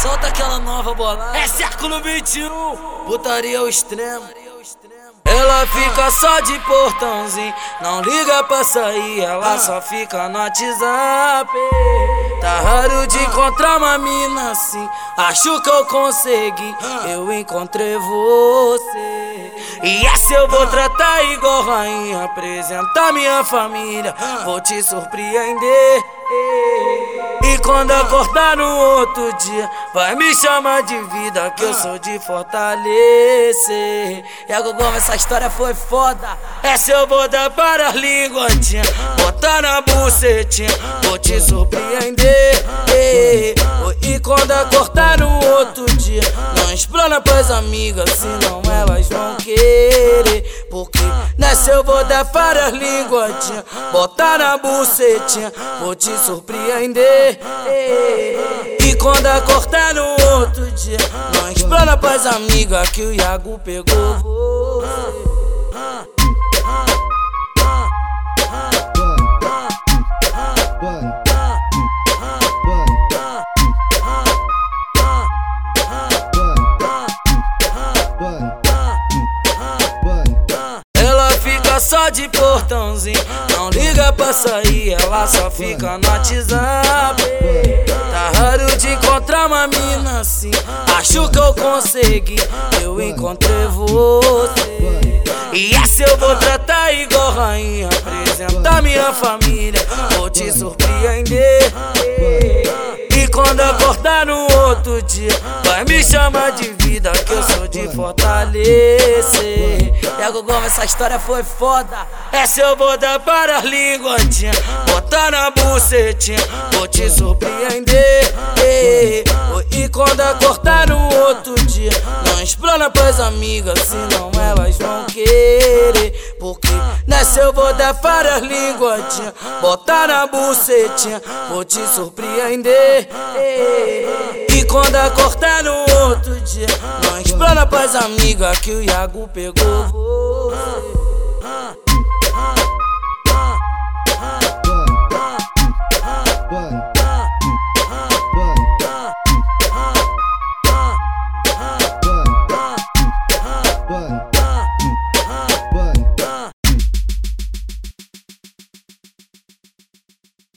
Solta aquela nova bola. É século 21. Putaria ao extremo. Ela fica só de portãozinho, não liga pra sair, ela só fica no WhatsApp. Tá raro de encontrar uma mina assim, acho que eu consegui, eu encontrei você. E essa eu vou tratar igual rainha, apresentar minha família, vou te surpreender. E quando acordar no outro dia, vai me chamar de vida, que eu sou de fortalecer. E a Gogoma, essa história foi foda. Essa eu vou dar para as linguadinhas, botar na bucetinha, vou te surpreender. E quando acordar no outro dia, não explana pras amigas, senão elas vão querer. Porque nessa eu vou dar para as linguadinhas, botar na bucetinha, vou te surpreender. E quando acordar no outro dia, não explana pras amigas que o Iago pegou você. De portãozinho. Não liga pra sair, ela só fica no WhatsApp. Tá raro de encontrar uma mina assim. Acho que eu consegui, eu encontrei você. E essa eu vou tratar igual rainha. Apresentar minha família, vou te surpreender. E quando acordar no outro dia, vai me chamar de vida, que eu sou de fortalecer. Pega o essa história foi foda. Essa eu vou dar para as linguadinhas. Botar na bucetinha, vou te surpreender. E quando acordar no outro dia, não explana pras amigas, senão elas vão querer. Nessa eu vou dar para as linguadinhas. Botar na bucetinha, vou te surpreender. E quando acordar no outro dia, não explana pras amigas que o Iago pegou você.